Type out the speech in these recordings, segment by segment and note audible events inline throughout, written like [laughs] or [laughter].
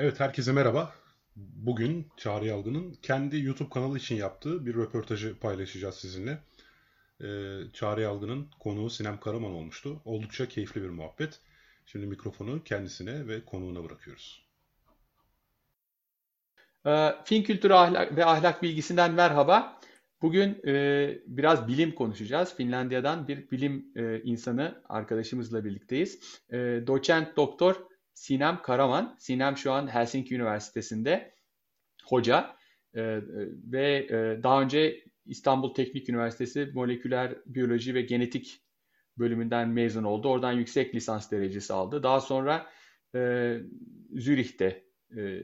Evet, herkese merhaba. Bugün Çağrı Yalgın'ın kendi YouTube kanalı için yaptığı bir röportajı paylaşacağız sizinle. Ee, Çağrı Yalgın'ın konuğu Sinem Karaman olmuştu. Oldukça keyifli bir muhabbet. Şimdi mikrofonu kendisine ve konuğuna bırakıyoruz. Ee, fin kültürü ahlak ve ahlak bilgisinden merhaba. Bugün e, biraz bilim konuşacağız. Finlandiya'dan bir bilim e, insanı arkadaşımızla birlikteyiz. E, doçent doktor Sinem Karaman. Sinem şu an Helsinki Üniversitesi'nde hoca e, e, ve e, daha önce İstanbul Teknik Üniversitesi Moleküler Biyoloji ve Genetik bölümünden mezun oldu. Oradan yüksek lisans derecesi aldı. Daha sonra e, Zürih'te e, e,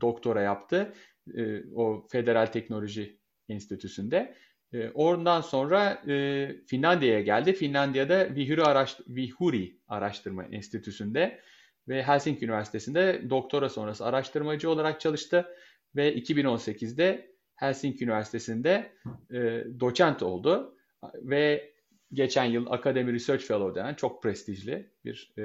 doktora yaptı. E, o Federal Teknoloji Enstitüsü'nde. E, oradan sonra e, Finlandiya'ya geldi. Finlandiya'da Vihuri, Araşt Vihuri Araştırma Enstitüsü'nde ve Helsinki Üniversitesi'nde doktora sonrası araştırmacı olarak çalıştı ve 2018'de Helsinki Üniversitesi'nde e, doçent oldu ve geçen yıl Academy Research Fellow denen çok prestijli bir e,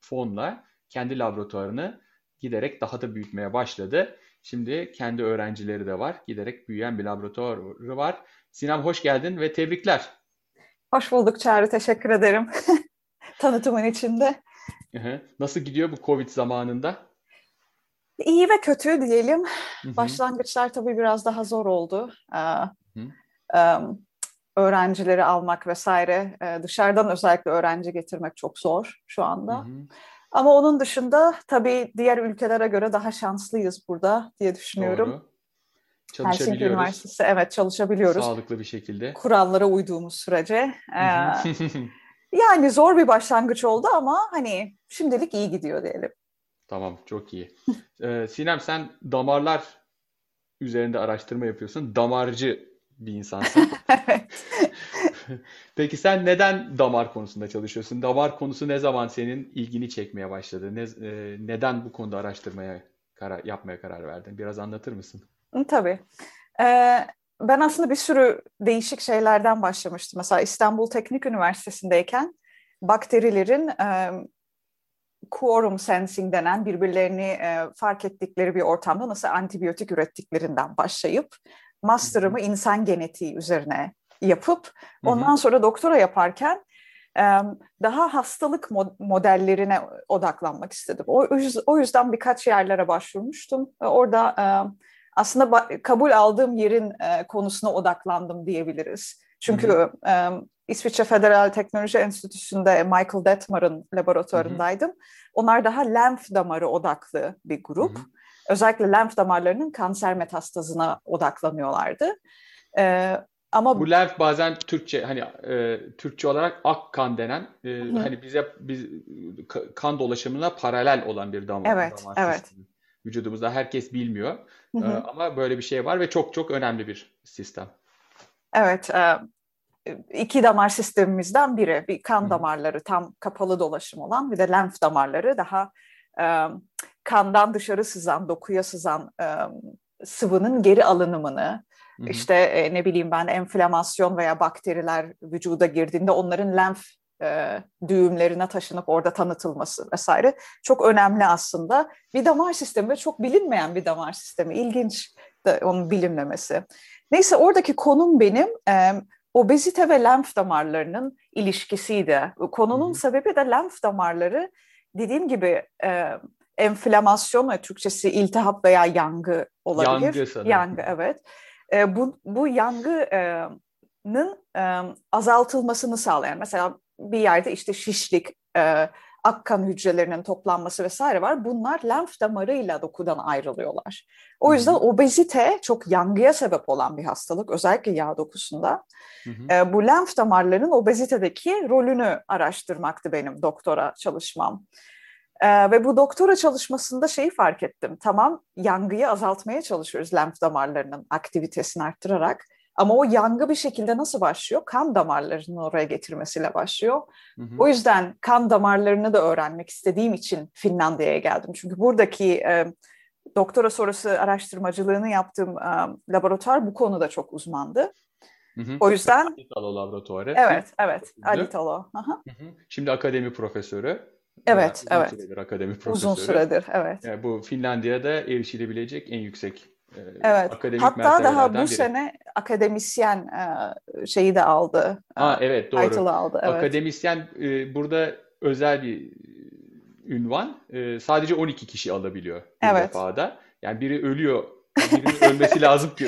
fonla kendi laboratuvarını giderek daha da büyütmeye başladı. Şimdi kendi öğrencileri de var. Giderek büyüyen bir laboratuvarı var. Sinem hoş geldin ve tebrikler. Hoş bulduk Çağrı. Teşekkür ederim. [laughs] Tanıtımın içinde. Nasıl gidiyor bu Covid zamanında? İyi ve kötü diyelim. Hı-hı. Başlangıçlar tabii biraz daha zor oldu. Ee, öğrencileri almak vesaire. dışarıdan özellikle öğrenci getirmek çok zor şu anda. Hı-hı. Ama onun dışında tabii diğer ülkelere göre daha şanslıyız burada diye düşünüyorum. Doğru. Çalışabiliyoruz. Helsinki Üniversitesi evet çalışabiliyoruz. Sağlıklı bir şekilde. Kurallara uyduğumuz sürece. Ee, [laughs] Yani zor bir başlangıç oldu ama hani şimdilik iyi gidiyor diyelim. Tamam çok iyi. [laughs] ee, Sinem sen damarlar üzerinde araştırma yapıyorsun. Damarcı bir insansın. [laughs] [laughs] Peki sen neden damar konusunda çalışıyorsun? Damar konusu ne zaman senin ilgini çekmeye başladı? Ne, e, neden bu konuda araştırmaya karar, yapmaya karar verdin? Biraz anlatır mısın? Tabii. Ee, ben aslında bir sürü değişik şeylerden başlamıştım. Mesela İstanbul Teknik Üniversitesi'ndeyken bakterilerin e, quorum sensing denen birbirlerini e, fark ettikleri bir ortamda nasıl antibiyotik ürettiklerinden başlayıp master'ımı insan genetiği üzerine yapıp ondan sonra doktora yaparken daha hastalık modellerine odaklanmak istedim. O yüzden birkaç yerlere başvurmuştum. Orada aslında kabul aldığım yerin e, konusuna odaklandım diyebiliriz. Çünkü hı hı. E, İsviçre Federal Teknoloji Enstitüsü'nde Michael Detmar'ın laboratuvarındaydım. Hı hı. Onlar daha lenf damarı odaklı bir grup. Hı hı. Özellikle lenf damarlarının kanser metastazına odaklanıyorlardı. E, ama bu lenf bazen Türkçe hani e, Türkçe olarak ak kan denen e, hani bize biz kan dolaşımına paralel olan bir damar. Evet, damar evet. Sistemi vücudumuzda herkes bilmiyor. Hı hı. Ama böyle bir şey var ve çok çok önemli bir sistem. Evet, iki damar sistemimizden biri. Bir kan hı hı. damarları tam kapalı dolaşım olan bir de lenf damarları daha kandan dışarı sızan, dokuya sızan sıvının geri alınımını, Hı hı. İşte ne bileyim ben enflamasyon veya bakteriler vücuda girdiğinde onların lenf e, düğümlerine taşınıp orada tanıtılması vesaire çok önemli aslında. Bir damar sistemi ve çok bilinmeyen bir damar sistemi. İlginç de onun bilinmemesi. Neyse oradaki konum benim e, obezite ve lenf damarlarının ilişkisiydi. Konunun Hı-hı. sebebi de lenf damarları dediğim gibi e, enflamasyon ve Türkçesi iltihap veya yangı olabilir. Yangı sanırım. Yangı evet. E, bu, bu yangının e, azaltılmasını sağlayan mesela bir yerde işte şişlik, e, akkan hücrelerinin toplanması vesaire var. Bunlar lenf damarıyla dokudan ayrılıyorlar. O yüzden hı hı. obezite çok yangıya sebep olan bir hastalık. Özellikle yağ dokusunda. Hı hı. E, bu lenf damarlarının obezitedeki rolünü araştırmaktı benim doktora çalışmam. E, ve bu doktora çalışmasında şeyi fark ettim. Tamam yangıyı azaltmaya çalışıyoruz lenf damarlarının aktivitesini arttırarak. Ama o yangı bir şekilde nasıl başlıyor? Kan damarlarının oraya getirmesiyle başlıyor. Hı hı. O yüzden kan damarlarını da öğrenmek istediğim için Finlandiya'ya geldim. Çünkü buradaki e, doktora sonrası araştırmacılığını yaptığım e, laboratuvar bu konuda çok uzmandı. Hı hı. O yüzden... Alitalo laboratuvarı. Evet, evet. Alitalo. Şimdi akademi profesörü. Evet, uzun evet. süredir akademi profesörü. Uzun süredir, evet. Yani bu Finlandiya'da erişilebilecek en yüksek Evet. akademik Hatta daha bu biri. sene akademisyen e, şeyi de aldı. Ha, e, evet doğru. title'ı aldı. Evet. Akademisyen e, burada özel bir e, ünvan. E, sadece 12 kişi alabiliyor bir Evet. defada. Yani biri ölüyor. Birinin ölmesi [laughs] lazım ki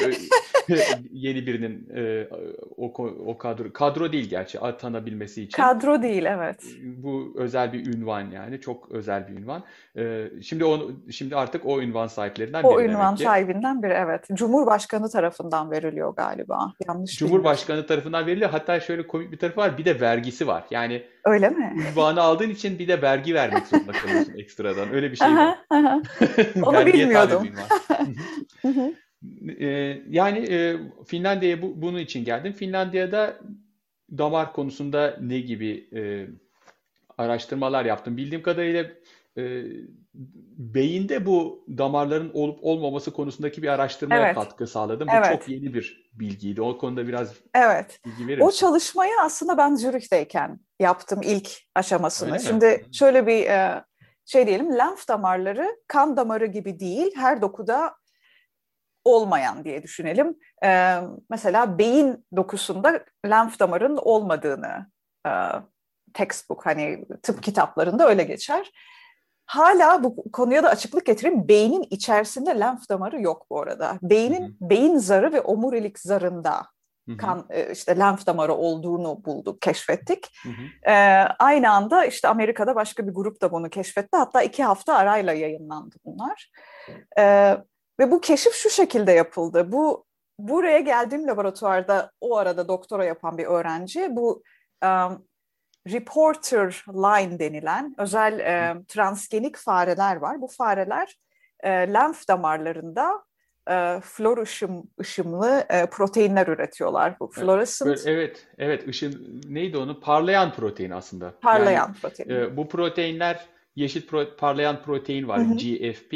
[laughs] yeni birinin e, o, o kadro kadro değil gerçi atanabilmesi için. Kadro değil, evet. Bu özel bir ünvan yani çok özel bir ünvan. E, şimdi onu şimdi artık o ünvan sahiplerinden O biri ünvan demek ki. sahibinden biri, evet. Cumhurbaşkanı tarafından veriliyor galiba. Yanlış Cumhurbaşkanı tarafından veriliyor. Hatta şöyle komik bir tarafı var. Bir de vergisi var. Yani bilmiyorum. Öyle mi? ünvanı aldığın için bir de vergi vermek zorunda kalıyorsun [laughs] ekstradan. Öyle bir şey var. [laughs] Onu bilmiyordum. Ee, yani e, Finlandiya'ya bu, bunun için geldim. Finlandiya'da damar konusunda ne gibi e, araştırmalar yaptım. Bildiğim kadarıyla e, beyinde bu damarların olup olmaması konusundaki bir araştırmaya Evet. katkı sağladım. Bu Evet. çok yeni bir bilgiydi. O konuda biraz Evet. bilgi verir O çalışmayı aslında ben Zürih'teyken yaptım ilk aşamasını. Öyle mi? Şimdi şöyle bir e, şey diyelim, lenf damarları kan damarı gibi değil, her dokuda olmayan diye düşünelim. E, mesela beyin dokusunda lenf damarın olmadığını e, textbook hani tıp kitaplarında öyle geçer. Hala bu konuya da açıklık getireyim. Beynin içerisinde lenf damarı yok bu arada. Beynin beyin zarı ve omurilik zarında kan e, işte lenf damarı olduğunu bulduk, keşfettik. hı hı. Ee, aynı anda işte Amerika'da başka bir grup da bunu keşfetti. Hatta iki hafta arayla yayınlandı bunlar. Ee, ve bu keşif şu şekilde yapıldı. Bu buraya geldiğim laboratuvarda o arada doktora yapan bir öğrenci bu um, reporter line denilen özel e, transgenik fareler var. Bu fareler e, lenf damarlarında e, flor ışım ışımlı e, proteinler üretiyorlar. Bu fluorescent Böyle, evet, evet. Işın neydi onu? Parlayan protein aslında. parlayan protein. Yani, e, bu proteinler yeşil pro- parlayan protein var, Hı hı. GFP.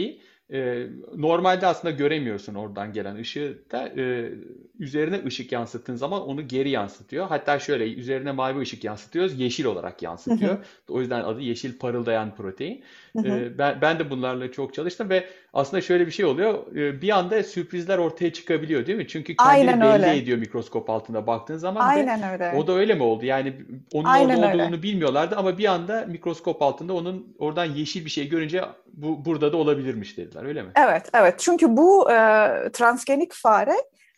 E, normalde aslında göremiyorsun oradan gelen ışığı da e, üzerine ışık yansıttığın zaman onu geri yansıtıyor. Hatta şöyle üzerine mavi ışık yansıtıyoruz, yeşil olarak yansıtıyor. O yüzden adı yeşil parıldayan protein. Hı hı. E, ben, ben de bunlarla çok çalıştım ve aslında şöyle bir şey oluyor. E, bir anda sürprizler ortaya çıkabiliyor değil mi? Çünkü kendini Aynen belli öyle. ediyor mikroskop altında baktığın zaman ve Aynen öyle. o da öyle mi oldu? Yani onun Aynen orada öyle. olduğunu bilmiyorlardı ama bir anda mikroskop altında onun oradan yeşil bir şey görünce bu burada da olabilirmiş dediler. Öyle mi? Evet, evet. Çünkü bu e, transgenik fare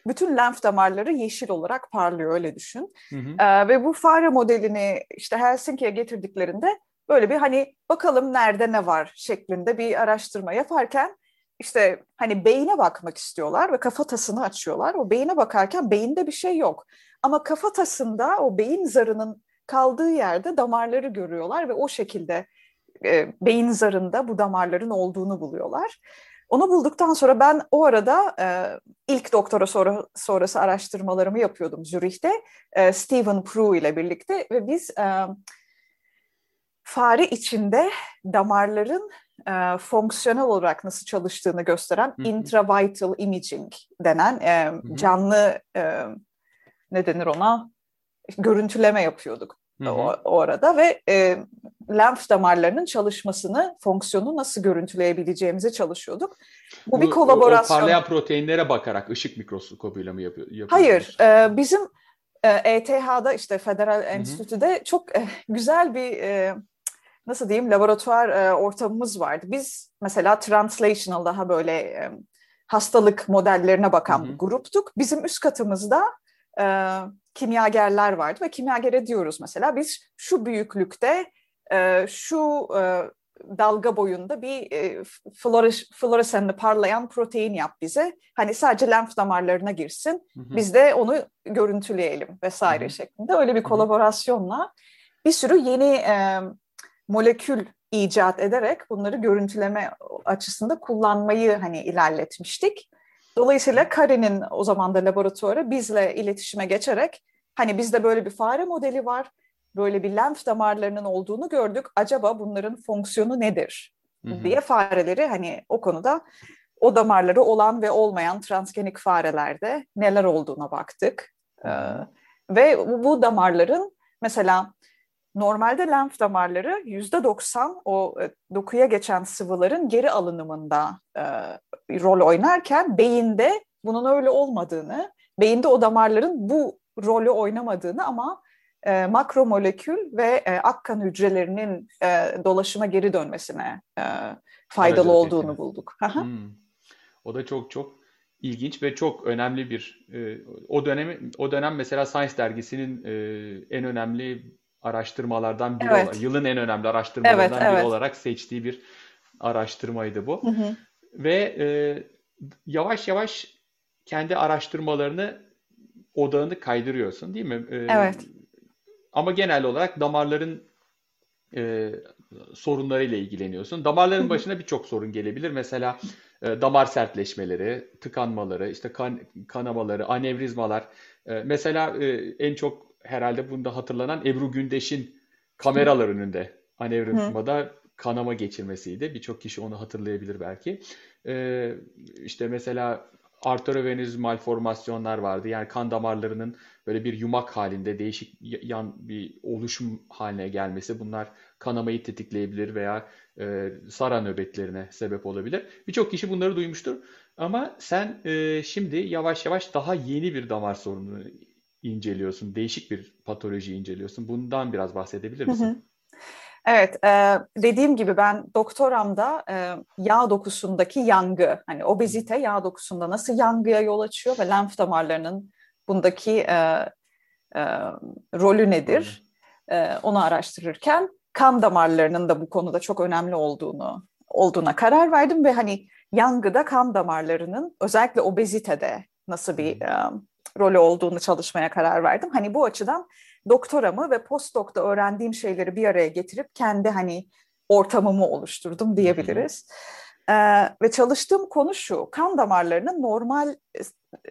bütün lenf damarları yeşil olarak parlıyor öyle düşün. Hı hı. E, ve bu fare modelini işte Helsinki'ye getirdiklerinde böyle bir hani bakalım nerede ne var şeklinde bir araştırma yaparken işte hani beyine bakmak istiyorlar ve kafatasını açıyorlar. O beyine bakarken beyinde bir şey yok. Ama kafatasında o beyin zarının kaldığı yerde damarları görüyorlar ve o şekilde e, beyin zarında bu damarların olduğunu buluyorlar. Onu bulduktan sonra ben o arada e, ilk doktora sonra, sonrası araştırmalarımı yapıyordum Zürih'te. E, Stephen Prue ile birlikte ve biz e, fare içinde damarların e, fonksiyonel olarak nasıl çalıştığını gösteren Hı hı. intravital imaging denen e, canlı e, ne denir ona görüntüleme yapıyorduk Hı hı. o, o arada ve e, lenf damarlarının çalışmasını, fonksiyonu nasıl görüntüleyebileceğimizi çalışıyorduk. Bu, bir Bu- o- kolaborasyon. O parlayan proteinlere bakarak ışık mikroskobuyla mı yapıyor? Hayır, e, bizim e, ETH'da işte Federal. Enstitü'de çok e, güzel bir e, nasıl diyeyim laboratuvar e, ortamımız vardı. Biz mesela translational daha böyle e, hastalık modellerine bakan Hı hı. bir gruptuk. Bizim üst katımızda e, kimyagerler vardı ve kimyagere diyoruz mesela biz şu büyüklükte e, şu e, dalga boyunda bir e, fluores- fluoresenli parlayan protein yap bize. Hani sadece lenf damarlarına girsin. Hı hı. Biz de onu görüntüleyelim vesaire Hı hı. şeklinde. Öyle bir kolaborasyonla bir sürü yeni e, molekül icat ederek bunları görüntüleme açısında kullanmayı hani ilerletmiştik. Dolayısıyla Karin'in o zaman da laboratuvarı bizle iletişime geçerek hani bizde böyle bir fare modeli var, böyle bir lenf damarlarının olduğunu gördük. Acaba bunların fonksiyonu nedir? Hı hı. diye fareleri hani o konuda o damarları olan ve olmayan transgenik farelerde neler olduğuna baktık. Ee, ve bu damarların mesela normalde lenf damarları yüzde 90 o e, dokuya geçen sıvıların geri alınımında e, rol oynarken beyinde bunun öyle olmadığını, beyinde o damarların bu rolü oynamadığını ama e, makromolekül ve e, akkan hücrelerinin e, dolaşıma geri dönsmesine e, faydalı Aracılık olduğunu ettiğini. bulduk. hmm. O da çok çok ilginç ve çok önemli bir e, o dönemi o dönem mesela Science dergisinin e, en önemli araştırmalardan biri evet. olarak, yılın en önemli araştırmalarından evet, biri evet. olarak seçtiği bir araştırmaydı bu. Hı hı. Ve e, yavaş yavaş kendi araştırmalarını odağını kaydırıyorsun değil mi? E, evet. Ama genel olarak damarların e, sorunlarıyla ilgileniyorsun. Damarların başına birçok sorun gelebilir. Mesela e, damar sertleşmeleri, tıkanmaları, işte kan, kanamaları, anevrizmalar. E, mesela e, en çok herhalde bunda hatırlanan Ebru Gündeş'in kameralar önünde anevrizmada kanama geçirmesiydi. Birçok kişi onu hatırlayabilir belki. E, işte mesela arteriovenöz malformasyonlar vardı. Yani kan damarlarının böyle bir yumak halinde değişik yan bir oluşum haline gelmesi. Bunlar kanamayı tetikleyebilir veya e, sara nöbetlerine sebep olabilir. Birçok kişi bunları duymuştur. Ama sen e, şimdi yavaş yavaş daha yeni bir damar sorununu inceliyorsun. Değişik bir patoloji inceliyorsun. Bundan biraz bahsedebilir misin? Hı hı. Evet, e, dediğim gibi ben doktoramda e, yağ dokusundaki yangı, hani obezite yağ dokusunda nasıl yangıya yol açıyor ve lenf damarlarının bundaki e, e, rolü nedir? E, onu araştırırken kan damarlarının da bu konuda çok önemli olduğunu olduğuna karar verdim ve hani yangıda kan damarlarının özellikle obezitede nasıl bir e, rolü olduğunu çalışmaya karar verdim. Hani bu açıdan doktoramı ve postdoc'ta öğrendiğim şeyleri bir araya getirip kendi hani ortamımı oluşturdum diyebiliriz. Ee, ve çalıştığım konu şu, kan damarlarının normal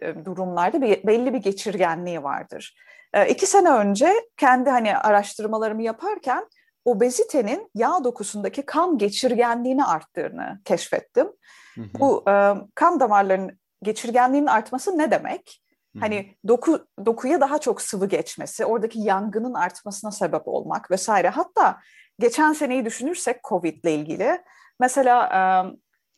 e, durumlarda bir, belli bir geçirgenliği vardır. Ee, iki sene önce kendi hani araştırmalarımı yaparken obezitenin yağ dokusundaki kan geçirgenliğini arttığını keşfettim. Hı hı. Bu e, kan damarlarının geçirgenliğinin artması ne demek? Hani doku dokuya daha çok sıvı geçmesi, oradaki yangının artmasına sebep olmak vesaire. Hatta geçen seneyi düşünürsek Covid ile ilgili mesela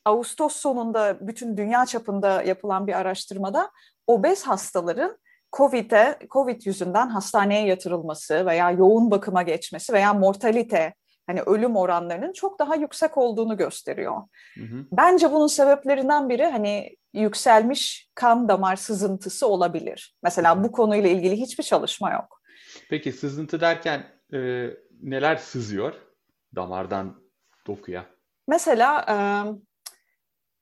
Ağustos sonunda bütün dünya çapında yapılan bir araştırmada obez hastaların COVID'e, COVID yüzünden hastaneye yatırılması veya yoğun bakıma geçmesi veya mortalite hani ölüm oranlarının çok daha yüksek olduğunu gösteriyor. Hı hı. Bence bunun sebeplerinden biri hani yükselmiş kan damar sızıntısı olabilir. Mesela bu konuyla ilgili hiçbir çalışma yok. Peki sızıntı derken e, neler sızıyor damardan dokuya? Mesela e,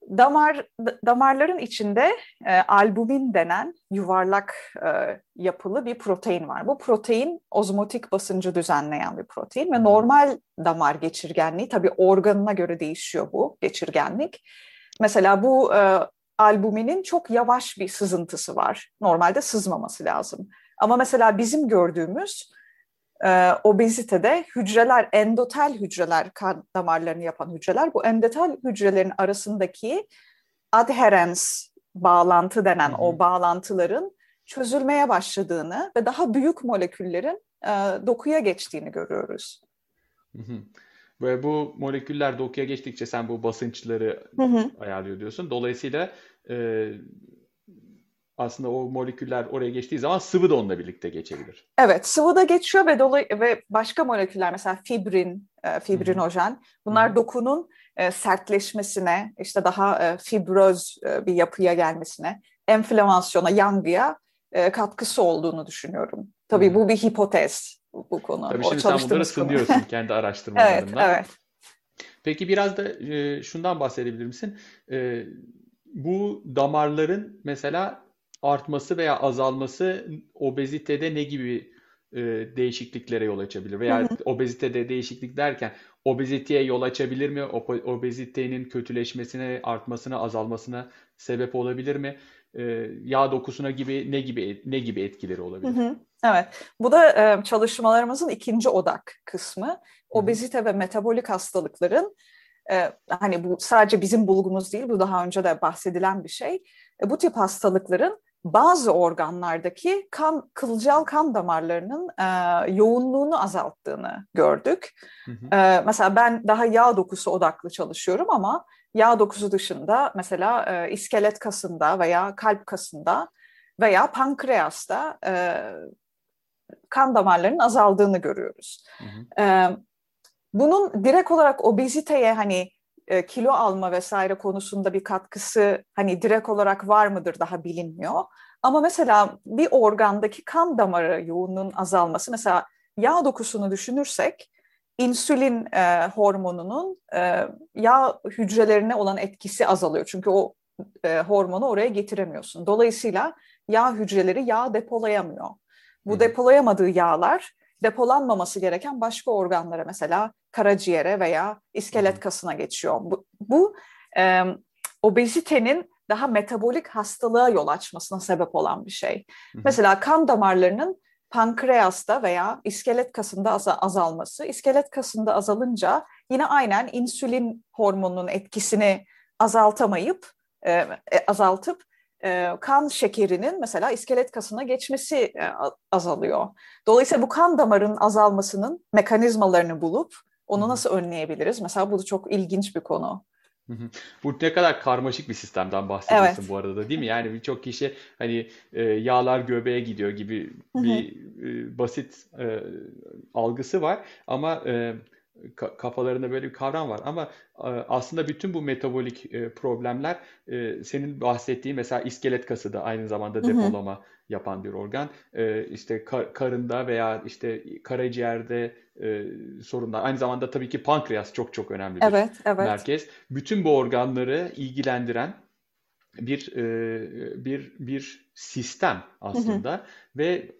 damar damarların içinde e, albumin denen yuvarlak e, yapılı bir protein var. Bu protein ozmotik basıncı düzenleyen bir protein ve normal damar geçirgenliği tabii organına göre değişiyor bu geçirgenlik. Mesela bu e, albuminin çok yavaş bir sızıntısı var. Normalde sızmaması lazım. Ama mesela bizim gördüğümüz e, obezitede hücreler, endotel hücreler, kan damarlarını yapan hücreler, bu endotel hücrelerin arasındaki adherens bağlantı denen hı. o bağlantıların çözülmeye başladığını ve daha büyük moleküllerin e, dokuya geçtiğini görüyoruz. Hı. Ve bu moleküller dokuya geçtikçe sen bu basınçları hı hı. ayarlıyor diyorsun. Dolayısıyla e, aslında o moleküller oraya geçtiği zaman sıvı da onunla birlikte geçebilir. Evet, sıvı da geçiyor ve dolay ve başka moleküller mesela fibrin, e, fibrinojen bunlar Hı-hı. dokunun e, sertleşmesine, işte daha e, fibroz e, bir yapıya gelmesine, enflamasyona, yangıya e, katkısı olduğunu düşünüyorum. Tabii Hı-hı. bu bir hipotez bu, konu. Tabii şimdi sen bunları sınıyorsun kendi [laughs] araştırmalarında. evet, evet. Peki biraz da e, şundan bahsedebilir misin? E, bu damarların mesela artması veya azalması obezitede ne gibi e, değişikliklere yol açabilir? Veya hı hı. obezitede değişiklik derken obeziteye yol açabilir mi? Obezitenin kötüleşmesine, artmasına, azalmasına sebep olabilir mi? E, yağ dokusuna gibi ne gibi ne gibi etkileri olabilir? Hı hı. Evet, bu da e, çalışmalarımızın ikinci odak kısmı. Obezite hı. ve metabolik hastalıkların e, hani bu sadece bizim bulgumuz değil, bu daha önce de bahsedilen bir şey. E, bu tip hastalıkların bazı organlardaki kan kılcal kan damarlarının e, yoğunluğunu azalttığını gördük. Hı hı. E, mesela ben daha yağ dokusu odaklı çalışıyorum ama yağ dokusu dışında mesela e, iskelet kasında veya kalp kasında veya pankreasta e, kan damarlarının azaldığını görüyoruz. Hı hı. E, bunun direkt olarak obeziteye hani e, kilo alma vesaire konusunda bir katkısı hani direkt olarak var mıdır daha bilinmiyor. Ama mesela bir organdaki kan damarı yoğunluğun azalması mesela yağ dokusunu düşünürsek insülin e, hormonunun e, yağ hücrelerine olan etkisi azalıyor. Çünkü o e, hormonu oraya getiremiyorsun. Dolayısıyla yağ hücreleri yağ depolayamıyor. Bu depolayamadığı yağlar depolanmaması gereken başka organlara mesela karaciğere veya iskelet kasına geçiyor. Bu, bu e, obezitenin daha metabolik hastalığa yol açmasına sebep olan bir şey. Hı hı. Mesela kan damarlarının pankreasta veya iskelet kasında az azalması. İskelet kasında azalınca yine aynen insülin hormonunun etkisini azaltamayıp e, azaltıp kan şekerinin mesela iskelet kasına geçmesi e, azalıyor. Dolayısıyla bu kan damarın azalmasının mekanizmalarını bulup onu nasıl önleyebiliriz? Mesela bu da çok ilginç bir konu. Bu ne kadar karmaşık bir sistemden bahsediyorsun evet. bu arada da değil mi? Yani birçok kişi hani e, yağlar göbeğe gidiyor gibi bir e, basit e, algısı var ama e, kafalarında böyle bir kavram var ama e, aslında bütün bu metabolik e, problemler e, senin bahsettiğin mesela iskelet kası da aynı zamanda depolama hı hı. yapan bir organ. İşte karında veya işte karaciğerde sorunlar. Aynı zamanda tabii ki pankreas çok çok önemli bir evet, evet. merkez. Bütün bu organları ilgilendiren bir bir bir sistem aslında hı hı. ve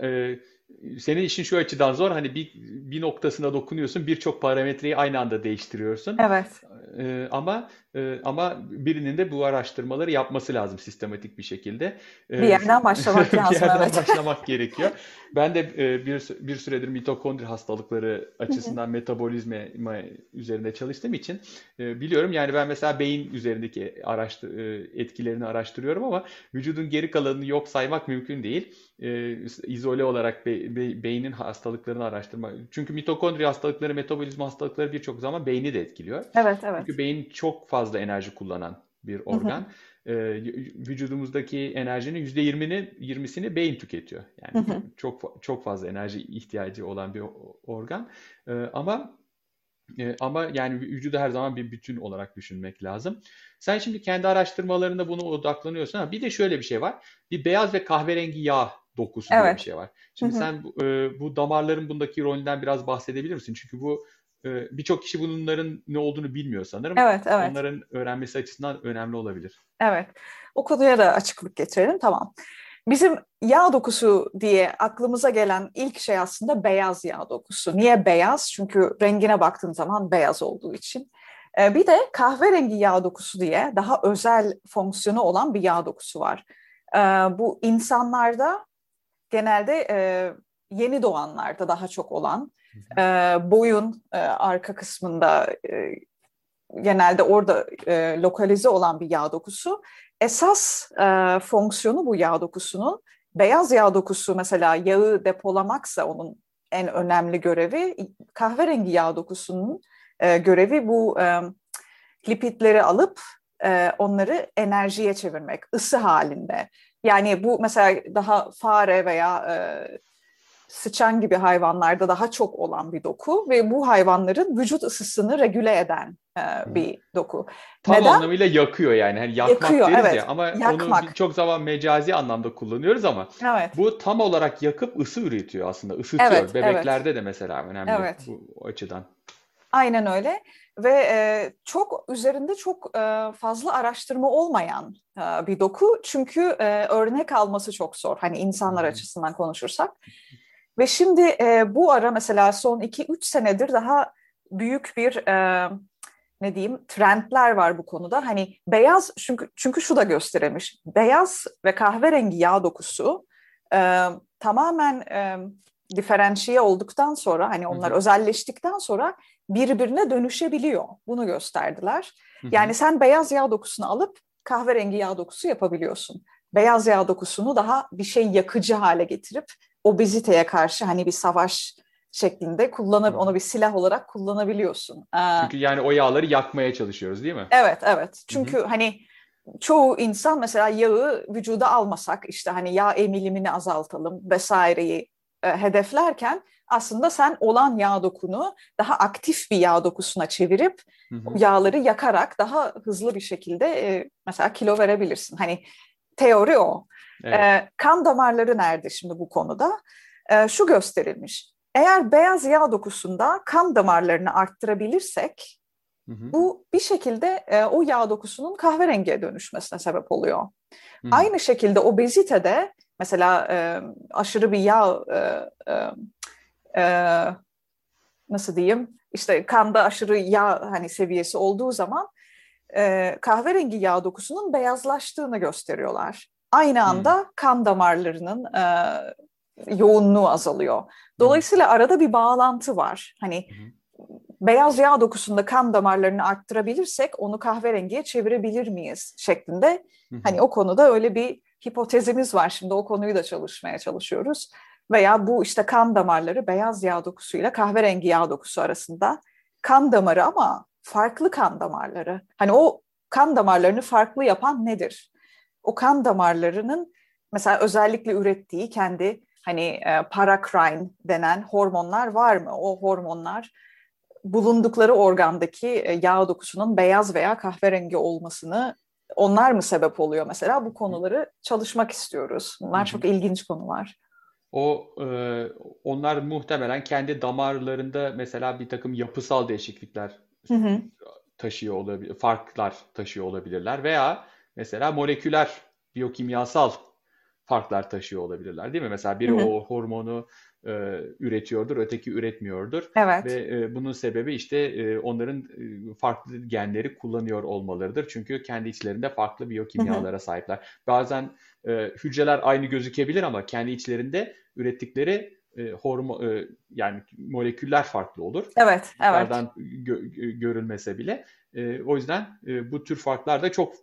senin işin şu açıdan zor hani bir bir noktasına dokunuyorsun birçok parametreyi aynı anda değiştiriyorsun. Evet. Ee, ama e, ama birinin de bu araştırmaları yapması lazım sistematik bir şekilde. Ee, bir yerden başlamak [laughs] lazım. bir yerden evet. başlamak [laughs] gerekiyor. Ben de e, bir bir süredir mitokondri hastalıkları açısından metabolizme üzerinde çalıştığım için e, biliyorum. Yani ben mesela beyin üzerindeki araştır e, etkilerini araştırıyorum ama vücudun geri kalanını yok saymak mümkün değil. E, izole olarak be, be, beynin hastalıklarını araştırmak. Çünkü mitokondri hastalıkları, metabolizma hastalıkları birçok zaman beyni de etkiliyor. Evet, evet. Çünkü beyin çok fazla enerji kullanan bir organ. Hı hı. Ee, vücudumuzdaki enerjinin %20'ni 20'sini beyin tüketiyor. Yani hı hı. çok çok fazla enerji ihtiyacı olan bir organ. Ee, ama e, ama yani vücudu her zaman bir bütün olarak düşünmek lazım. Sen şimdi kendi araştırmalarında bunu odaklanıyorsun ama bir de şöyle bir şey var. Bir beyaz ve kahverengi yağ dokusu evet. diye bir şey var. Şimdi hı hı. sen e, bu damarların bundaki rolünden biraz bahsedebilir misin? Çünkü bu e, birçok kişi bunların ne olduğunu bilmiyor sanırım. Evet, evet. Onların öğrenmesi açısından önemli olabilir. Evet. O konuya da açıklık getirelim. Tamam. Bizim yağ dokusu diye aklımıza gelen ilk şey aslında beyaz yağ dokusu. Niye beyaz? Çünkü rengine baktığın zaman beyaz olduğu için. E, bir de kahverengi yağ dokusu diye daha özel fonksiyonu olan bir yağ dokusu var. E, bu insanlarda genelde yeni doğanlarda daha çok olan e, boyun e, arka kısmında e, genelde orada e, lokalize olan bir yağ dokusu. Esas e, fonksiyonu bu yağ dokusunun beyaz yağ dokusu mesela yağı depolamaksa onun en önemli görevi kahverengi yağ dokusunun e, görevi bu e, lipidleri alıp e, onları enerjiye çevirmek ısı halinde. Yani bu mesela daha fare veya e, sıçan gibi hayvanlarda daha çok olan bir doku ve bu hayvanların vücut ısısını regüle eden e, bir doku. Tam Neden? anlamıyla yakıyor yani. Hani yakmak yakıyor, deriz evet. ya ama Yakmak. onu çok zaman mecazi anlamda kullanıyoruz ama evet. bu tam olarak yakıp ısı üretiyor aslında. Isıtıyor. Evet, Bebeklerde evet. de mesela önemli evet. bu açıdan. Aynen öyle ve e, çok üzerinde çok e, fazla araştırma olmayan e, bir doku çünkü e, örnek alması çok zor hani insanlar açısından konuşursak. Ve şimdi e, bu ara mesela son 2-3 senedir daha büyük bir e, ne diyeyim trendler var bu konuda. Hani beyaz çünkü çünkü şu da gösterilmiş. Beyaz ve kahverengi yağ dokusu e, tamamen e, diferansiyel olduktan sonra hani onlar Hı-hı. özelleştikten sonra birbirine dönüşebiliyor. Bunu gösterdiler. Hı-hı. Yani sen beyaz yağ dokusunu alıp kahverengi yağ dokusu yapabiliyorsun. beyaz yağ dokusunu daha bir şey yakıcı hale getirip obeziteye karşı hani bir savaş şeklinde kullanıp onu bir silah olarak kullanabiliyorsun. Çünkü yani o yağları yakmaya çalışıyoruz değil mi? Evet, evet. Çünkü Hı-hı. hani çoğu insan mesela yağı vücuda almasak işte hani yağ emilimini azaltalım vesaireyi e, hedeflerken aslında sen olan yağ dokunu daha aktif bir yağ dokusuna çevirip hı hı. yağları yakarak daha hızlı bir şekilde e, mesela kilo verebilirsin. Hani teori o. Evet. E, kan damarları nerede şimdi bu konuda? E, şu gösterilmiş. Eğer beyaz yağ dokusunda kan damarlarını arttırabilirsek hı hı. bu bir şekilde e, o yağ dokusunun kahverengiye dönüşmesine sebep oluyor. Hı hı. Aynı şekilde obezitede mesela e, aşırı bir yağ e, e, e, nasıl diyeyim işte kanda aşırı yağ hani seviyesi olduğu zaman e, kahverengi yağ dokusunun beyazlaştığını gösteriyorlar. Aynı anda hmm. kan damarlarının e, yoğunluğu azalıyor. Dolayısıyla hmm. arada bir bağlantı var. Hani hmm. beyaz yağ dokusunda kan damarlarını arttırabilirsek onu kahverengiye çevirebilir miyiz şeklinde. Hmm. Hani o konuda öyle bir hipotezimiz var. Şimdi o konuyu da çalışmaya çalışıyoruz. Veya bu işte kan damarları beyaz yağ dokusuyla kahverengi yağ dokusu arasında kan damarı ama farklı kan damarları. Hani o kan damarlarını farklı yapan nedir? O kan damarlarının mesela özellikle ürettiği kendi hani e, paracrine denen hormonlar var mı? O hormonlar bulundukları organdaki e, yağ dokusunun beyaz veya kahverengi olmasını onlar mı sebep oluyor mesela? Bu konuları çalışmak istiyoruz. Bunlar çok ilginç konular. O e, onlar muhtemelen kendi damarlarında mesela bir takım yapısal değişiklikler hı hı. taşıyor olabilir, farklar taşıyor olabilirler veya mesela moleküler biyokimyasal farklar taşıyor olabilirler değil mi? Mesela biri hı hı. o hormonu e, üretiyordur, öteki üretmiyordur. Evet. Ve e, bunun sebebi işte e, onların e, farklı genleri kullanıyor olmalarıdır. Çünkü kendi içlerinde farklı biyokimyalara sahipler. Bazen e, hücreler aynı gözükebilir ama kendi içlerinde ürettikleri e, hormon e, yani moleküller farklı olur. Evet, evet. Gö- görülmese bile. E, o yüzden e, bu tür farklar da çok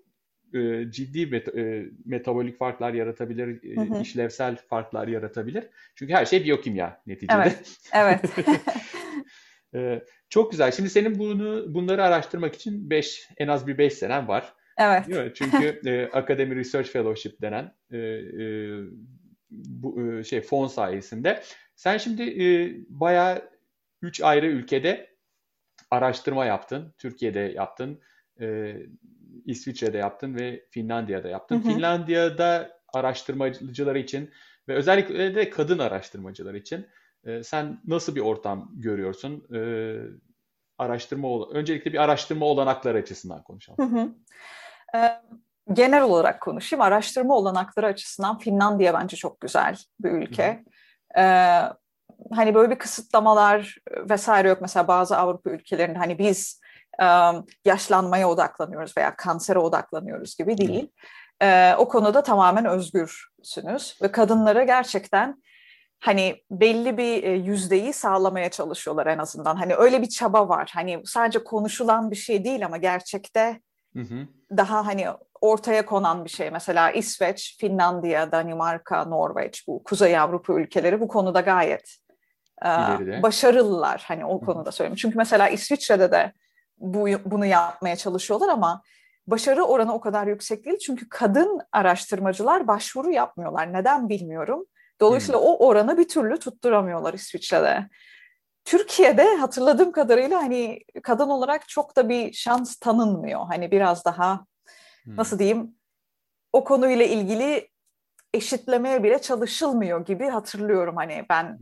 e, ciddi met- e, metabolik farklar yaratabilir, e, hı hı. işlevsel farklar yaratabilir. Çünkü her şey biyokimya neticede. Evet. Evet. [laughs] e, çok güzel. Şimdi senin bunu bunları araştırmak için 5 en az bir 5 senen var. Evet. Değil mi? Çünkü e, Academy Research Fellowship denen e, e, bu e, şey fon sayesinde. Sen şimdi e, bayağı 3 ayrı ülkede araştırma yaptın. Türkiye'de yaptın, e, İsviçre'de yaptın ve Finlandiya'da yaptın. Hı hı. Finlandiya'da araştırmacılar için ve özellikle de kadın araştırmacılar için e, sen nasıl bir ortam görüyorsun? E, araştırma öncelikle bir araştırma olanakları açısından konuşalım. Hı hı. Ee, genel olarak konuşayım. Araştırma olanakları açısından Finlandiya bence çok güzel bir ülke. Hı hı. Ee, hani böyle bir kısıtlamalar vesaire yok. Mesela bazı Avrupa ülkelerinde hani biz yaşlanmaya odaklanıyoruz veya kansere odaklanıyoruz gibi değil. Ee, o konuda tamamen özgürsünüz ve kadınlara gerçekten hani belli bir e, yüzdeyi sağlamaya çalışıyorlar en azından. Hani öyle bir çaba var. Hani sadece konuşulan bir şey değil ama gerçekte hı hı. daha hani ortaya konan bir şey. Mesela İsveç, Finlandiya, Danimarka, Norveç bu Kuzey Avrupa ülkeleri bu konuda gayet e, başarılılar. Hani o konuda söyleyeyim. Çünkü mesela İsviçre'de de bu, bunu yapmaya çalışıyorlar ama başarı oranı o kadar yüksek değil. Çünkü kadın araştırmacılar başvuru yapmıyorlar. Neden bilmiyorum. Dolayısıyla hmm. o oranı bir türlü tutturamıyorlar İsviçre'de. Türkiye'de hatırladığım kadarıyla hani kadın olarak çok da bir şans tanınmıyor. Hani biraz daha hmm. nasıl diyeyim o konuyla ilgili eşitlemeye bile çalışılmıyor gibi hatırlıyorum. Hani ben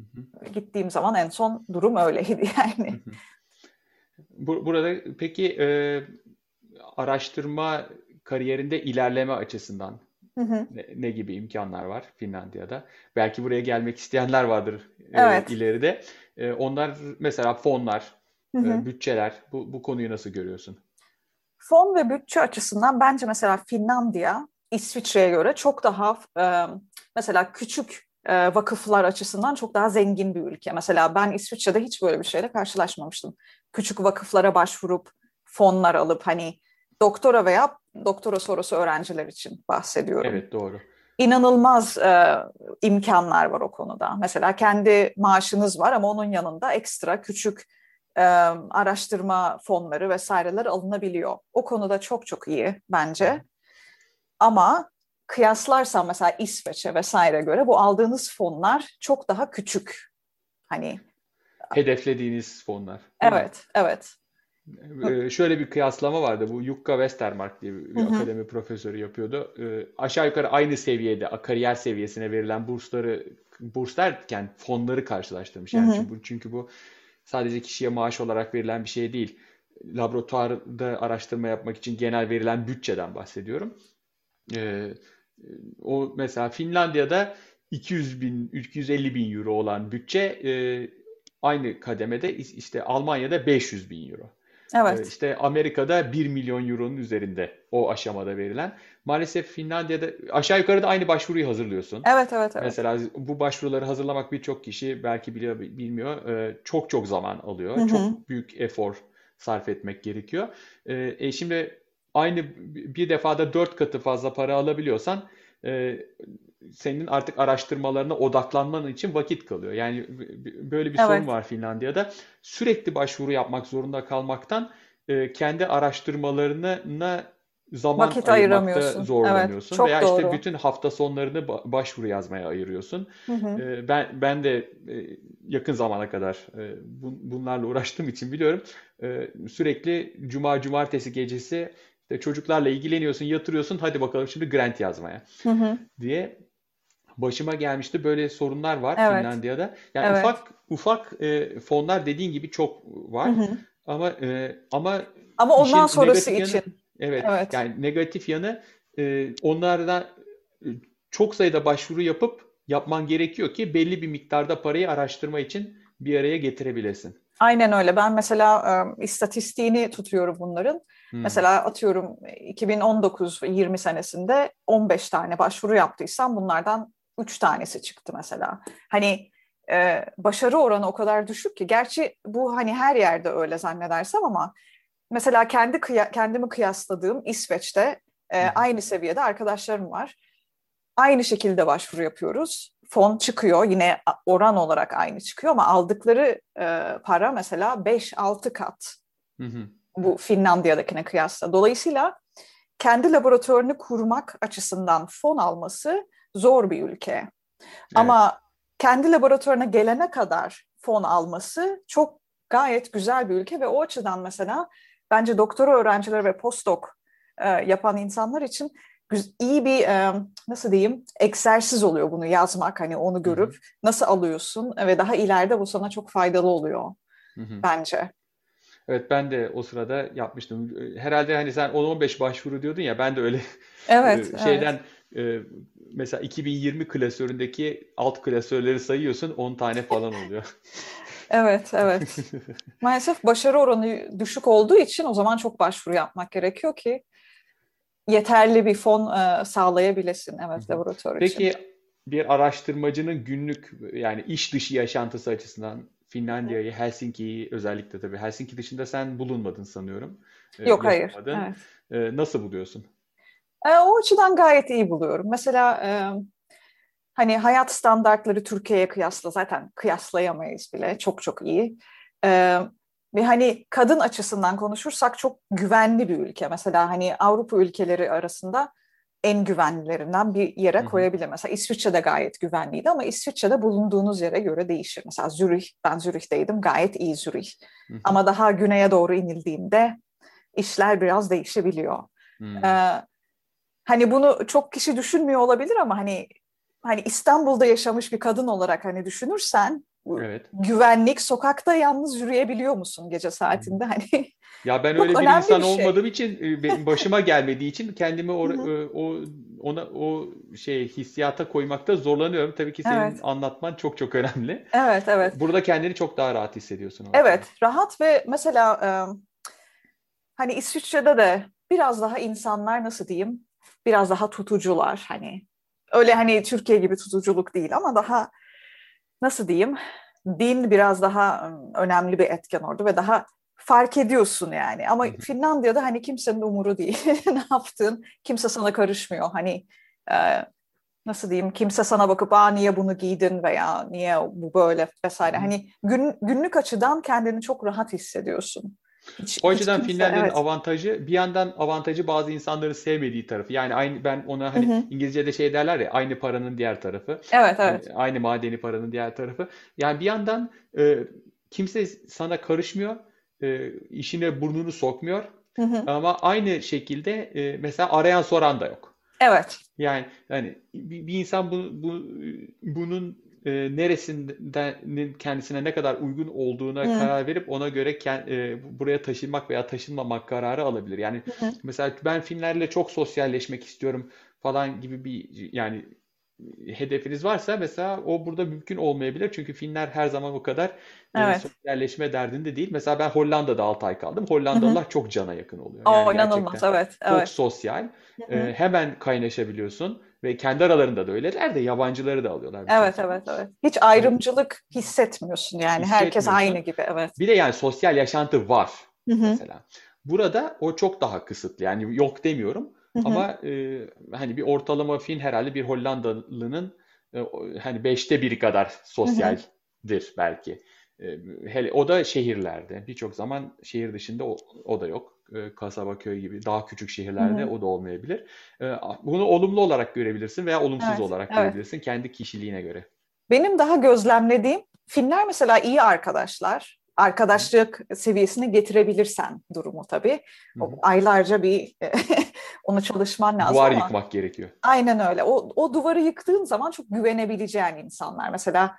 gittiğim zaman en son durum öyleydi [laughs] yani. Hmm. Burada peki e, araştırma kariyerinde ilerleme açısından hı hı. Ne, ne gibi imkanlar var Finlandiya'da? Belki buraya gelmek isteyenler vardır e, evet. e, ileride. E, onlar mesela fonlar, hı hı. E, bütçeler bu, bu konuyu nasıl görüyorsun? Fon ve bütçe açısından bence mesela Finlandiya İsviçre'ye göre çok daha e, mesela küçük vakıflar açısından çok daha zengin bir ülke. Mesela ben İsviçre'de hiç böyle bir şeyle karşılaşmamıştım. Küçük vakıflara başvurup fonlar alıp hani doktora veya doktora sonrası öğrenciler için bahsediyorum. Evet doğru. inanılmaz e, imkanlar var o konuda. Mesela kendi maaşınız var ama onun yanında ekstra küçük e, araştırma fonları vesaireler alınabiliyor. O konuda çok çok iyi bence. Ama kıyaslarsam mesela İsveç'e vesaire göre bu aldığınız fonlar çok daha küçük. Hani hedeflediğiniz fonlar. Evet, evet. Ee, şöyle bir kıyaslama vardı. Bu Jukka Westermark diye bir Hı-hı. akademi profesörü yapıyordu. Ee, aşağı yukarı aynı seviyede kariyer seviyesine verilen bursları burs derken fonları karşılaştırmış. Yani çünkü, çünkü bu sadece kişiye maaş olarak verilen bir şey değil. Laboratuvarda araştırma yapmak için genel verilen bütçeden bahsediyorum. Ee, o mesela Finlandiya'da 200 bin, 250 bin euro olan bütçe e, aynı kademede işte Almanya'da 500 bin euro. Evet. Ee, işte Amerika'da 1 milyon euronun üzerinde o aşamada verilen. Maalesef Finlandiya'da aşağı yukarı da aynı başvuruyu hazırlıyorsun. Evet, evet, evet. Mesela bu başvuruları hazırlamak birçok kişi belki biliyor bilmiyor. E, çok çok zaman alıyor. Hı hı. Çok büyük efor sarf etmek gerekiyor. E, e şimdi aynı bir defada dört katı fazla para alabiliyorsan e, senin artık araştırmalarına odaklanman için vakit kalıyor. Yani böyle bir evet. sorun var Finlandiya'da. Sürekli başvuru yapmak zorunda kalmaktan e, kendi araştırmalarına zaman Vakit ayırmakta zorlanıyorsun. Evet, Veya doğru. işte bütün hafta sonlarını başvuru yazmaya ayırıyorsun. Hı hı. E, ben ben de e, yakın zamana kadar e, bunlarla uğraştığım için biliyorum. E, sürekli cuma cumartesi gecesi işte çocuklarla ilgileniyorsun, yatırıyorsun. Hadi bakalım şimdi grant yazmaya hı hı. diye başıma gelmişti. Böyle sorunlar var evet. Finlandiya'da. Yani evet. ufak ufak e, fonlar dediğin gibi çok var. Hı hı. Ama e, ama ama ondan sonrası için. Yanı, evet, evet. Yani negatif yanı e, onlardan e, çok sayıda başvuru yapıp yapman gerekiyor ki belli bir miktarda parayı araştırma için bir araya getirebilesin. Aynen öyle. Ben mesela e, istatistiğini tutuyorum bunların. Hmm. Mesela atıyorum 2019-20 senesinde 15 tane başvuru yaptıysam bunlardan 3 tanesi çıktı mesela. Hani e, başarı oranı o kadar düşük ki. Gerçi bu hani her yerde öyle zannedersem ama mesela kendi kıya- kendimi kıyasladığım İsveç'te e, aynı seviyede arkadaşlarım var. Aynı şekilde başvuru yapıyoruz. Fon çıkıyor yine oran olarak aynı çıkıyor ama aldıkları e, para mesela 5-6 kat. Hı hı. Bu Finlandiya'dakine kıyasla. Dolayısıyla kendi laboratuvarını kurmak açısından fon alması zor bir ülke. Evet. Ama kendi laboratuvarına gelene kadar fon alması çok gayet güzel bir ülke ve o açıdan mesela bence doktora öğrencileri ve postdoc e, yapan insanlar için iyi bir nasıl diyeyim egzersiz oluyor bunu yazmak hani onu görüp Hı-hı. nasıl alıyorsun ve daha ileride bu sana çok faydalı oluyor Hı-hı. bence. Evet ben de o sırada yapmıştım. Herhalde hani sen 10-15 başvuru diyordun ya ben de öyle [laughs] evet, şeyden evet e, mesela 2020 klasöründeki alt klasörleri sayıyorsun 10 tane falan oluyor. [laughs] evet, evet. [laughs] Maalesef başarı oranı düşük olduğu için o zaman çok başvuru yapmak gerekiyor ki yeterli bir fon e, sağlayabilesin evet laboratuvar için. Peki bir araştırmacının günlük yani iş dışı yaşantısı açısından Finlandiya'yı, Helsinki'yi özellikle tabii Helsinki dışında sen bulunmadın sanıyorum. E, Yok hayır. Evet. E, nasıl buluyorsun? E, o açıdan gayet iyi buluyorum. Mesela e, hani hayat standartları Türkiye'ye kıyasla zaten kıyaslayamayız bile. Çok çok iyi. E, ve hani kadın açısından konuşursak çok güvenli bir ülke. Mesela hani Avrupa ülkeleri arasında en güvenlilerinden bir yere koyabilir. Mesela İsviçre'de gayet güvenliydi ama İsviçre'de bulunduğunuz yere göre değişir. Mesela Zürih, ben Zürih'teydim gayet iyi Zürih. Ama daha güneye doğru inildiğimde işler biraz değişebiliyor. Ee, hani bunu çok kişi düşünmüyor olabilir ama hani hani İstanbul'da yaşamış bir kadın olarak hani düşünürsen evet. güvenlik sokakta yalnız yürüyebiliyor musun gece saatinde hani ya ben öyle bir insan bir şey. olmadığım için e, benim başıma gelmediği için kendimi o, e, o ona o şey hissiyata koymakta zorlanıyorum. Tabii ki senin evet. anlatman çok çok önemli. Evet, evet. Burada kendini çok daha rahat hissediyorsun. Evet, rahat ve mesela hani İsviçre'de de biraz daha insanlar nasıl diyeyim biraz daha tutucular hani öyle hani Türkiye gibi tutuculuk değil ama daha nasıl diyeyim din biraz daha önemli bir etken orada ve daha fark ediyorsun yani. Ama Finlandiya'da hani kimsenin umuru değil. [laughs] Ne yaptın kimse sana karışmıyor. Hani e, nasıl diyeyim kimse sana bakıp aa niye bunu giydin veya niye bu böyle? vesaire. Hani gün, günlük açıdan kendini çok rahat hissediyorsun. Hiç, o açıdan Finlandiya'nın evet. avantajı bir yandan avantajı bazı insanların sevmediği tarafı. Yani aynı ben ona hani hı hı. İngilizce'de şey derler ya aynı paranın diğer tarafı. Evet evet. Yani aynı madeni paranın diğer tarafı. Yani bir yandan e, kimse sana karışmıyor. E, işine burnunu sokmuyor. Hı hı. Ama aynı şekilde e, mesela arayan soran da yok. Evet. Yani yani bir, bir insan bu, bu bunun e, neresinden kendisine ne kadar uygun olduğuna Hı. karar verip ona göre kend, e, buraya taşınmak veya taşınmamak kararı alabilir. Yani Hı. mesela ben Finlerle çok sosyalleşmek istiyorum falan gibi bir yani hedefiniz varsa mesela o burada mümkün olmayabilir. Çünkü Finler her zaman o kadar e, evet. sosyalleşme derdinde değil. Mesela ben Hollanda'da 6 ay kaldım. Hollandalılar Hı-hı. çok cana yakın oluyor. Yani o inanılmaz evet. evet. Çok sosyal. E, hemen kaynaşabiliyorsun. Ve kendi aralarında da öyleler de yabancıları da alıyorlar. Evet şey. evet evet. Hiç ayrımcılık hissetmiyorsun yani. Herkes aynı gibi evet. Bir de yani sosyal yaşantı var Hı-hı. mesela. Burada o çok daha kısıtlı. Yani yok demiyorum. Hı-hı. Ama e, hani bir ortalama Fin herhalde bir Hollandalı'nın e, hani beşte biri kadar sosyaldir Hı-hı. belki. E, hele o da şehirlerde. Birçok zaman şehir dışında o, o da yok. E, kasaba, köy gibi daha küçük şehirlerde Hı-hı. o da olmayabilir. E, bunu olumlu olarak görebilirsin veya olumsuz evet, olarak evet. görebilirsin kendi kişiliğine göre. Benim daha gözlemlediğim Finler mesela iyi arkadaşlar. Arkadaşlık seviyesine getirebilirsen durumu tabii. O, aylarca bir [laughs] onu çalışman lazım Duvar ama. yıkmak gerekiyor. Aynen öyle. O, o duvarı yıktığın zaman çok güvenebileceğin insanlar. Mesela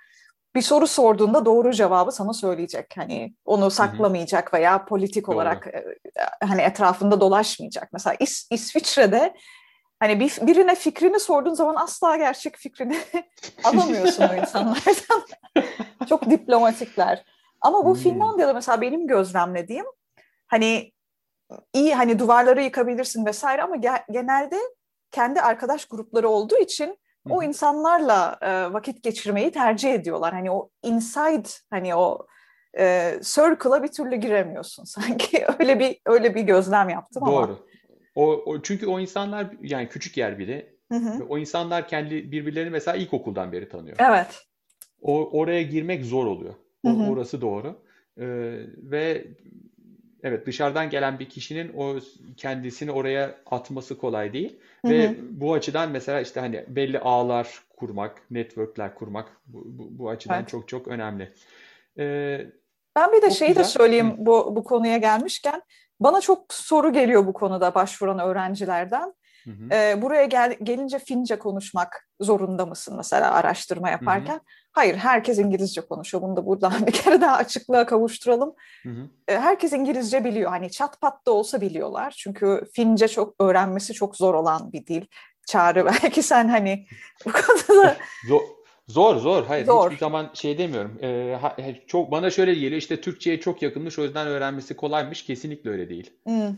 bir soru sorduğunda doğru cevabı sana söyleyecek. Hani onu saklamayacak veya politik doğru. olarak e, e, hani etrafında dolaşmayacak. Mesela İs İsviçre'de hani bir, birine fikrini sorduğun zaman asla gerçek fikrini [laughs] alamıyorsun o insanlardan. [laughs] Çok diplomatikler. Ama bu hmm. Finlandiya'da mesela benim gözlemlediğim hani iyi hani duvarları yıkabilirsin vesaire ama ge- genelde kendi arkadaş grupları olduğu için o insanlarla e, vakit geçirmeyi tercih ediyorlar. Hani o inside hani o e, circle'a bir türlü giremiyorsun [laughs] sanki. öyle bir öyle bir gözlem yaptım Doğru. ama. Doğru. O, o çünkü o insanlar yani küçük yer bile hı hı. o insanlar kendi birbirlerini mesela ilkokuldan beri tanıyor. Evet. O oraya girmek zor oluyor. O, hı hı. Orası doğru. Ee, ve evet dışarıdan gelen bir kişinin o kendisini oraya atması kolay değil. Hı-hı. Ve bu açıdan mesela işte hani belli ağlar kurmak, networkler kurmak bu, bu, bu açıdan evet. çok çok önemli. Ee, ben bir de şeyi güzel. de söyleyeyim Hı. bu, bu konuya gelmişken. Bana çok soru geliyor bu konuda başvuran öğrencilerden. Hı hı. Ee, buraya gel, gelince Fince konuşmak zorunda mısın mesela araştırma yaparken? Hı hı. Hayır, herkes İngilizce konuşuyor. Bunu da buradan [laughs] bir kere daha açıklığa kavuşturalım. Hı hı. Ee, herkes İngilizce biliyor. Hani çat pat da olsa biliyorlar. Çünkü Fince çok öğrenmesi çok zor olan bir dil. Çağrı [laughs] belki sen hani bu konuda... zor, zor, zor. Hayır, zor. hiçbir zaman şey demiyorum. Ee, çok Bana şöyle geliyor işte Türkçe'ye çok yakınmış o yüzden öğrenmesi kolaymış. Kesinlikle öyle değil. Hı.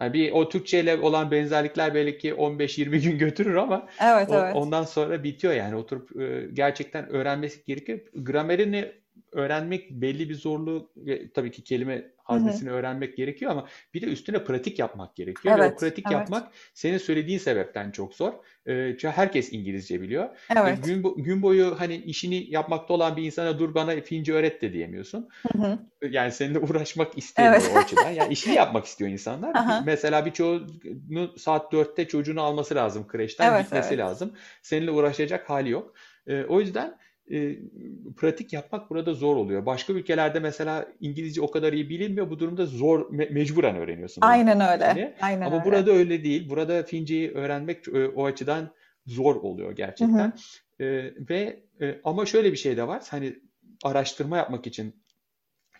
Yani bir o Türkçe ile olan benzerlikler belki 15-20 gün götürür ama evet, o, evet. ondan sonra bitiyor yani oturup e, gerçekten öğrenmesi gerekiyor. Gramerini öğrenmek belli bir zorluğu ve tabii ki kelime haznesini öğrenmek gerekiyor ama bir de üstüne pratik yapmak gerekiyor. Evet, ve o pratik evet. yapmak senin söylediğin sebepten çok zor. Ee, herkes İngilizce biliyor. Evet. E, gün, gün boyu hani işini yapmakta olan bir insana dur bana Fince öğret de diyemiyorsun. Hı hı. Yani seninle uğraşmak istemiyor evet. o açıdan. Yani işini yapmak istiyor insanlar. Aha. Mesela bir çocuğunu saat dörtte çocuğunu alması lazım kreşten evet, gitmesi evet. lazım. Seninle uğraşacak hali yok. Ee, o yüzden e, pratik yapmak burada zor oluyor. Başka ülkelerde mesela İngilizce o kadar iyi bilinmiyor. Bu durumda zor me- mecburen öğreniyorsun. Aynen öyle. Aynen Ama öyle. burada öyle değil. Burada Fince'yi öğrenmek e, o açıdan zor oluyor gerçekten. Hı hı. E, ve e, ama şöyle bir şey de var. Hani araştırma yapmak için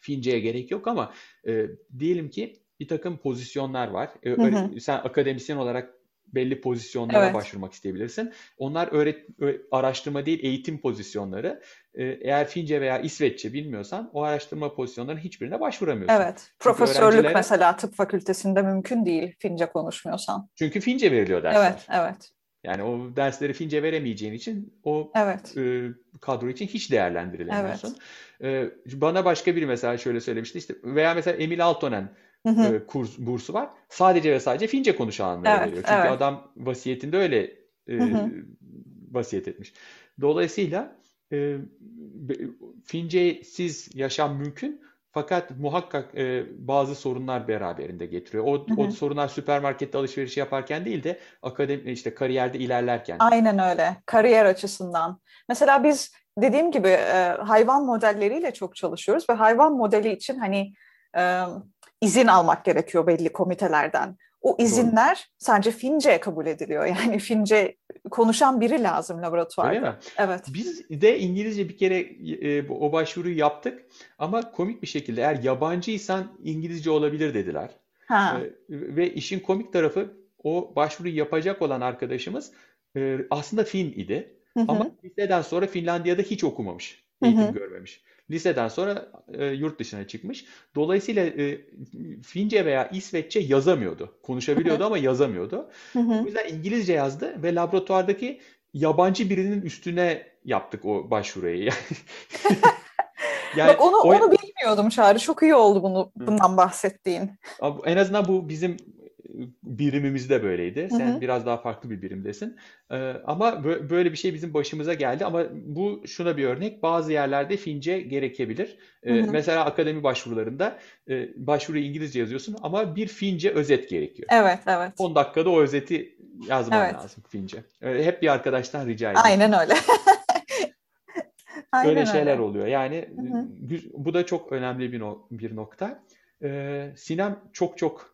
Fince'ye gerek yok ama e, diyelim ki bir takım pozisyonlar var. E, hı hı. Sen akademisyen olarak belli pozisyonlara evet. başvurmak isteyebilirsin. Onlar öğret araştırma değil eğitim pozisyonları. Ee, eğer Fince veya İsveççe bilmiyorsan o araştırma pozisyonlarının hiçbirine başvuramıyorsun. Evet. Profesörlük öğrencilere... mesela tıp fakültesinde mümkün değil Fince konuşmuyorsan. Çünkü Fince veriliyor dersler. Evet, evet. Yani o dersleri Fince veremeyeceğin için o evet. e, kadro için hiç değerlendirilemiyorsun. Evet. E, bana başka biri mesela şöyle söylemişti işte veya mesela Emil Altonen Hı hı. E, kurs bursu var. Sadece ve sadece Fince konuşanlara evet, veriyor. Çünkü evet. adam vasiyetinde öyle e, vasiyet etmiş. Dolayısıyla e, Fince'siz yaşam mümkün fakat muhakkak e, bazı sorunlar beraberinde getiriyor. O, hı hı. o sorunlar süpermarkette alışveriş yaparken değil de akademi işte kariyerde ilerlerken. Aynen öyle. Kariyer açısından. Mesela biz dediğim gibi e, hayvan modelleriyle çok çalışıyoruz ve hayvan modeli için hani e, izin almak gerekiyor belli komitelerden. O izinler Doğru. sadece Fince kabul ediliyor. Yani Fince konuşan biri lazım laboratuvarda. Öyle mi? Evet. Biz de İngilizce bir kere e, o başvuruyu yaptık ama komik bir şekilde eğer yabancıysan İngilizce olabilir dediler. Ha. E, ve işin komik tarafı o başvuruyu yapacak olan arkadaşımız e, aslında Fin idi. Hı hı. Ama liseden sonra Finlandiya'da hiç okumamış, eğitim hı hı. görmemiş. Liseden sonra e, yurt dışına çıkmış. Dolayısıyla e, Fince veya İsveççe yazamıyordu. Konuşabiliyordu ama yazamıyordu. O yüzden İngilizce yazdı ve laboratuvardaki yabancı birinin üstüne yaptık o başvuruyu. [laughs] yani [laughs] Bak onu, o... onu bilmiyordum Çağrı. Çok iyi oldu bunu bundan bahsettiğin. En azından bu bizim birimimizde böyleydi. Sen hı hı. biraz daha farklı bir birimdesin. Ee, ama böyle bir şey bizim başımıza geldi. Ama bu şuna bir örnek. Bazı yerlerde Fince gerekebilir. Ee, hı hı. Mesela akademi başvurularında e, başvuruyu İngilizce yazıyorsun ama bir Fince özet gerekiyor. Evet, evet. 10 dakikada o özeti yazman evet. lazım Fince. Ee, hep bir arkadaştan rica ediyorum. Aynen öyle. [laughs] Aynen Böyle şeyler öyle. oluyor. Yani hı hı. bu da çok önemli bir, no bir nokta. Ee, Sinem çok çok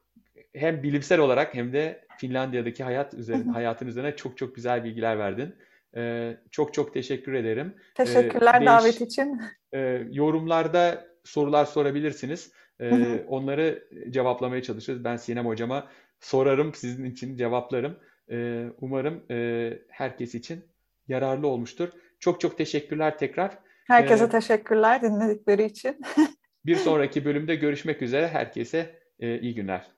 hem bilimsel olarak hem de Finlandiya'daki hayat üzerine, hayatın üzerine çok çok güzel bilgiler verdin. Ee, çok çok teşekkür ederim. Teşekkürler ee, davet için. E, yorumlarda sorular sorabilirsiniz. E, onları cevaplamaya çalışırız. Ben Sinem Hocama sorarım, sizin için cevaplarım. E, umarım e, herkes için yararlı olmuştur. Çok çok teşekkürler tekrar. Herkese ee, teşekkürler dinledikleri için. [laughs] bir sonraki bölümde görüşmek üzere. Herkese e, iyi günler.